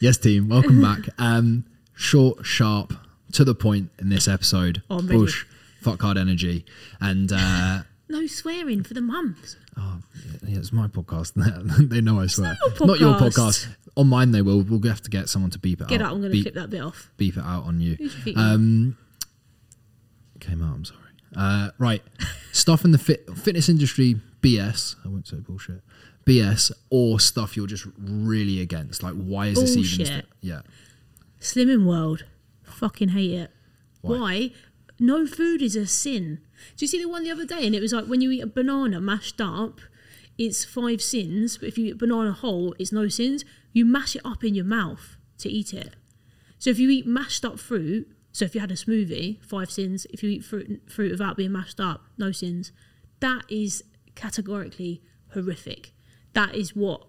Yes, team. Welcome back. Um, short, sharp, to the point in this episode. Oh, I'm ready. Bush, fuck hard energy, and uh, No swearing for the mums. oh, yeah, it's my podcast. they know I swear. not your Not your podcast. podcast. On mine, they will. We'll have to get someone to beep it Get out. out, I'm going to beep, clip that bit off. beep it out on you. Who do you you Um, came out. I'm sorry. Uh, right, stuff in the fit, fitness industry, BS. I won't say bullshit. BS or stuff you're just really against. Like, why is this even? Bullshit. Yeah. Slimming world. Fucking hate it. Why? Why? No food is a sin. Do you see the one the other day? And it was like when you eat a banana mashed up, it's five sins. But if you eat a banana whole, it's no sins. You mash it up in your mouth to eat it. So if you eat mashed up fruit, so if you had a smoothie, five sins. If you eat fruit, fruit without being mashed up, no sins. That is categorically horrific. That is what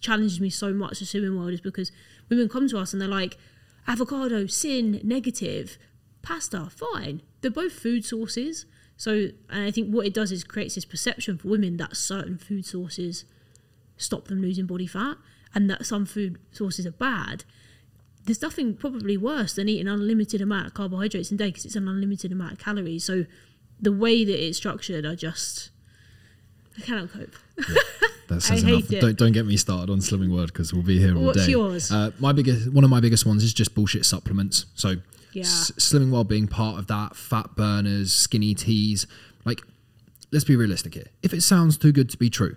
challenges me so much the Slimming World is because women come to us and they're like, avocado, sin, negative, pasta, fine. They're both food sources. So, and I think what it does is creates this perception for women that certain food sources stop them losing body fat and that some food sources are bad. There's nothing probably worse than eating an unlimited amount of carbohydrates in a day because it's an unlimited amount of calories. So, the way that it's structured, I just I cannot cope. That says I enough. Don't don't get me started on Slimming World because we'll be here all What's day. yours? Uh, my biggest, one of my biggest ones is just bullshit supplements. So, Yeah. s- Slimming World being part of that, fat burners, skinny teas. Like, let's be realistic here. If it sounds too good to be true,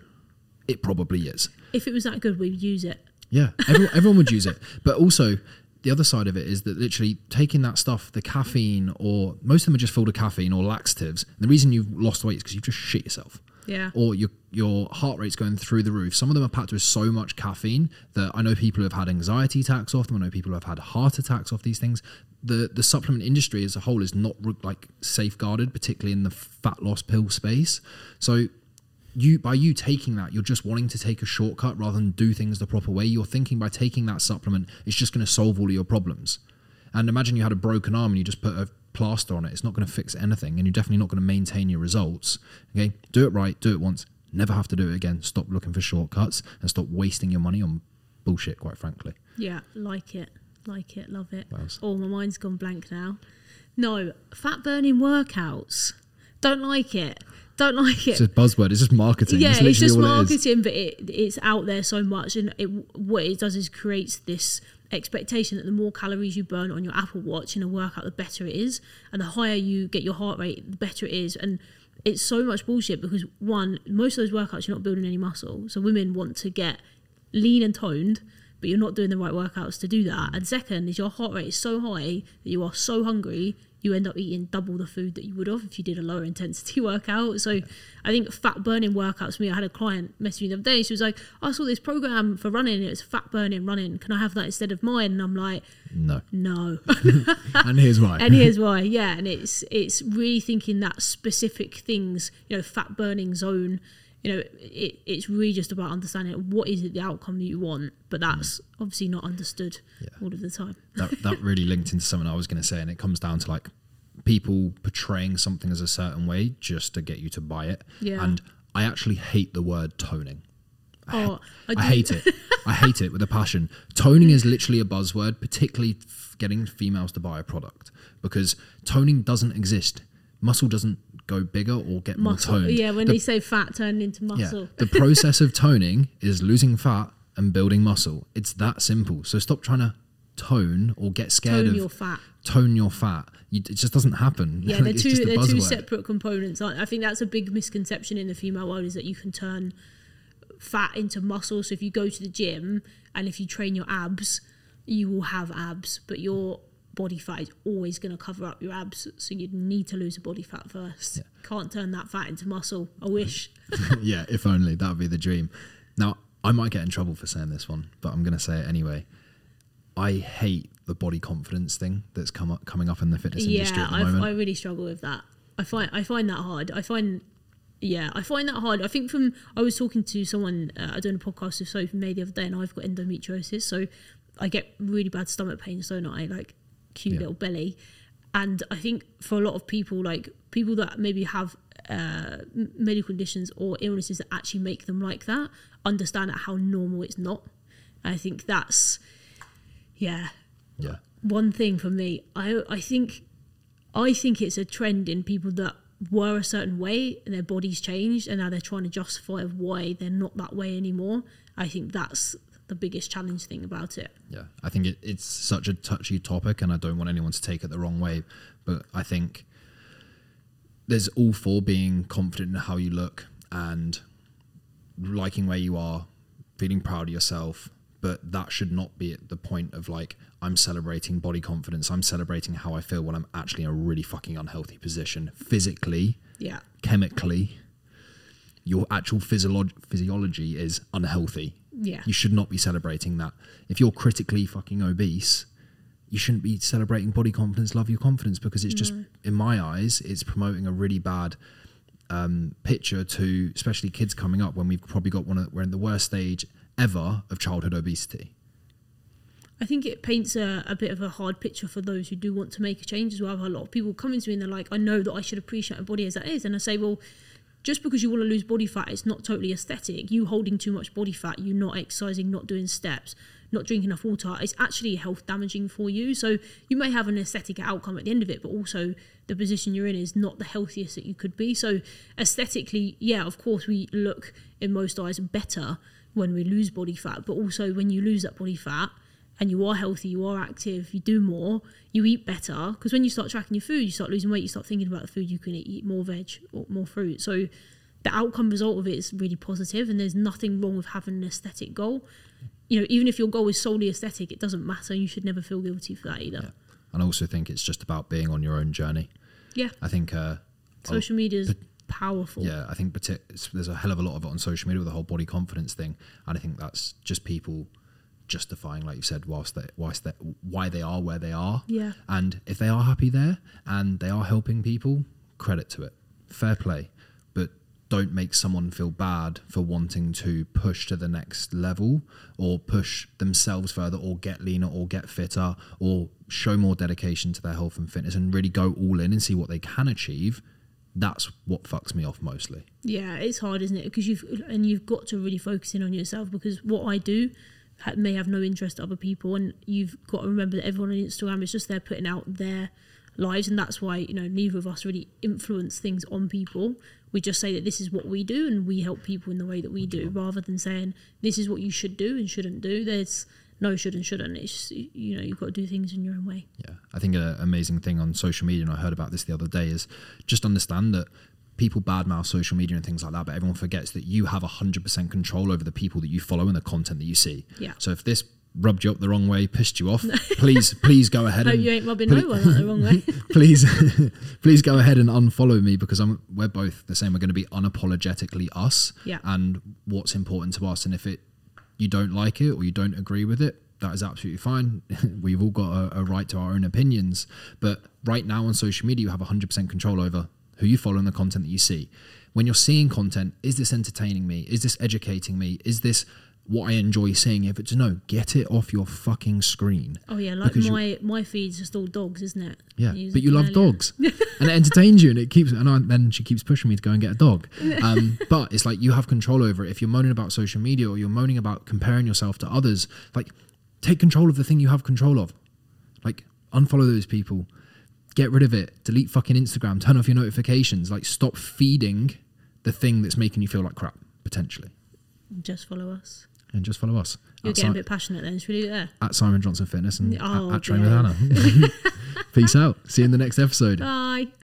it probably is. If it was that good, we'd use it. Yeah, everyone, everyone would use it. But also, the other side of it is that literally taking that stuff, the caffeine, or most of them are just filled with caffeine or laxatives. And the reason you've lost weight is because you've just shit yourself. Yeah. Or your your heart rate's going through the roof. Some of them are packed with so much caffeine that I know people who have had anxiety attacks off them. I know people who have had heart attacks off these things. The the supplement industry as a whole is not like safeguarded, particularly in the fat loss pill space. So you by you taking that you're just wanting to take a shortcut rather than do things the proper way you're thinking by taking that supplement it's just going to solve all of your problems and imagine you had a broken arm and you just put a plaster on it it's not going to fix anything and you're definitely not going to maintain your results okay do it right do it once never have to do it again stop looking for shortcuts and stop wasting your money on bullshit quite frankly Yeah, like it. Like it, love it. Oh, my mind's gone blank now. No, fat burning workouts. Don't like it. Don't like it. it's it. just buzzword it's just marketing yeah, it's just all it marketing, but it, it's out there so much, and it, what it does is creates this expectation that the more calories you burn on your Apple Watch in a workout, the better it is, and the higher you get your heart rate, the better it is, and it's so much bullshit because one, most of those workouts you're not building any muscle, so women want to get lean and toned. But you're not doing the right workouts to do that. And second is your heart rate is so high that you are so hungry you end up eating double the food that you would have if you did a lower intensity workout. So I think fat burning workouts for me, I had a client message me the other day. She was like, I saw this program for running, it was fat burning running. Can I have that instead of mine? And I'm like, no no. and here's why and here's why. Yeah, and it's it's really thinking that specific things, you know, fat burning zone. You know, it, it's really just about understanding what is it the outcome that you want, but that's obviously not understood Yeah. all of the time. that, that really linked into something I was going to say, and it comes down to like people portraying something as a certain way just to get you to buy it. Yeah. And I actually hate the word toning. Oh, I, do- hate it. I hate it with a passion. Toning is literally a buzzword, particularly f- getting females to buy a product because toning doesn't exist. Muscle doesn't go bigger or get muscle. more toned. Yeah, when The- they say fat turned into muscle. yeah, the process of toning is losing fat and building muscle. It's that simple. So stop trying to tone or get scared Tone of your fat. tone your fat. You, it just doesn't happen. Yeah, they're two they're two separate components. I think that's a big misconception in the female world is that you can turn fat into muscle. So if you go to the gym and if you train your abs, you will have abs, but your body fat is always going to cover up your abs. So you'd need to lose a body fat first. Can't turn that fat into muscle. I wish. yeah, if only that would be the dream. Now, I might get in trouble for saying this one, but I'm going to say it anyway. I hate the body confidence thing that's come up, coming up in the fitness industry yeah, at the I, moment. I really struggle with that. I find I find that hard. I find yeah, I find that hard. I think from I was talking to someone uh, I doing a podcast with Sophie May the other day, and I've got endometriosis, so I get really bad stomach pains, don't I? Like cute Yeah. little belly, and I think for a lot of people, like people that maybe have uh, medical conditions or illnesses that actually make them like that, understand how normal it's not. I think that's Yeah. Yeah. One thing for me, I I think I think it's a trend in people that were a certain way and their bodies changed and now they're trying to justify why they're not that way anymore. I think that's the biggest challenge thing about it. Yeah, I think it, it's such a touchy topic, and I don't want anyone to take it the wrong way. But I think there's all for being confident in how you look and liking where you are, feeling proud of yourself. But that should not be at the point of like, I'm celebrating body confidence. I'm celebrating how I feel when I'm actually in a really fucking unhealthy position physically, Yeah. chemically. Your actual physiolog- physiology is unhealthy Yeah. you should not be celebrating that. If you're critically fucking obese, you shouldn't be celebrating body confidence, love your confidence, because it's just, in my eyes, it's promoting a really bad um, picture to especially kids coming up when we've probably got one of, we're in the worst stage ever of childhood obesity. I think it paints a, a bit of a hard picture for those who do want to make a change as well. I've had a lot of people coming to me and they're like, I know that I should appreciate my body as that is. And I say, well, just because you want to lose body fat, it's not totally aesthetic. You holding too much body fat, you not exercising, not doing steps, not drinking enough water, it's actually health damaging for you. So you may have an aesthetic outcome at the end of it, but also the position you're in is not the healthiest that you could be. So aesthetically, yeah, of course we look in most eyes better when we lose body fat, but also when you lose that body fat and you are healthy, you are active, you do more, you eat better. Because when you start tracking your food, you start losing weight, you start thinking about the food you can eat, eat more veg or more fruit. So the outcome result of it is really positive, and there's nothing wrong with having an aesthetic goal. You know, even if your goal is solely aesthetic, it doesn't matter. You should never feel guilty for that either. And I also think it's just about being on your own journey. Yeah, I think, uh, social media is powerful. yeah, I think there's a hell of a lot of it on social media with the whole body confidence thing, and I think that's just people justifying, like you said, whilst they, whilst they, why they are where they are. Yeah. And if they are happy there and they are helping people, credit to it, fair play. But don't make someone feel bad for wanting to push to the next level or push themselves further or get leaner or get fitter or show more dedication to their health and fitness and really go all in and see what they can achieve. That's what fucks me off mostly. Yeah, it's hard, isn't it? Because you've and you've got to really focus in on yourself because what I do may have no interest to other people, and you've got to remember that everyone on Instagram is just there putting out their lives, and that's why you know neither of us really influence things on people. We just say that this is what we do, and we help people in the way that we do, rather than saying this is what you should do and shouldn't do. There's no should and shouldn't. It's just, you know you've got to do things in your own way. Yeah, I think an amazing thing on social media, and I heard about this the other day, is just understand that people badmouth social media and things like that, but everyone forgets that you have 100% control over the people that you follow and the content that you see. Yeah. So if this rubbed you up the wrong way, pissed you off, please, please go ahead Hope and you ain't rubbing put no one up the wrong way. please, please go ahead and unfollow me because I'm. We're both the same. We're going to be unapologetically us, Yeah. and what's important to us. And if it you don't like it or you don't agree with it, that is absolutely fine. We've all got a, a right to our own opinions. But right now on social media, you have 100% control over who you follow and the content that you see. When you're seeing content, is this entertaining me? Is this educating me? Is this what I enjoy seeing? If it's no, get it off your fucking screen. Oh yeah, like Because you- my my feed's just all dogs, isn't it? Yeah, but you love earlier. dogs, and it entertains you, and it keeps. And I, then she keeps pushing me to go and get a dog. Um, but it's like you have control over it. If you're moaning about social media or you're moaning about comparing yourself to others, like take control of the thing you have control of. Like unfollow those people, get rid of it, delete fucking Instagram, turn off your notifications. Like stop feeding the thing that's making you feel like crap potentially, Just follow us. and just follow us You're at, getting a bit passionate then. Should we leave it there? at Simon Johnson Fitness and Oh, at, at Train with. Hannah. Peace out. See you in the next episode. Bye.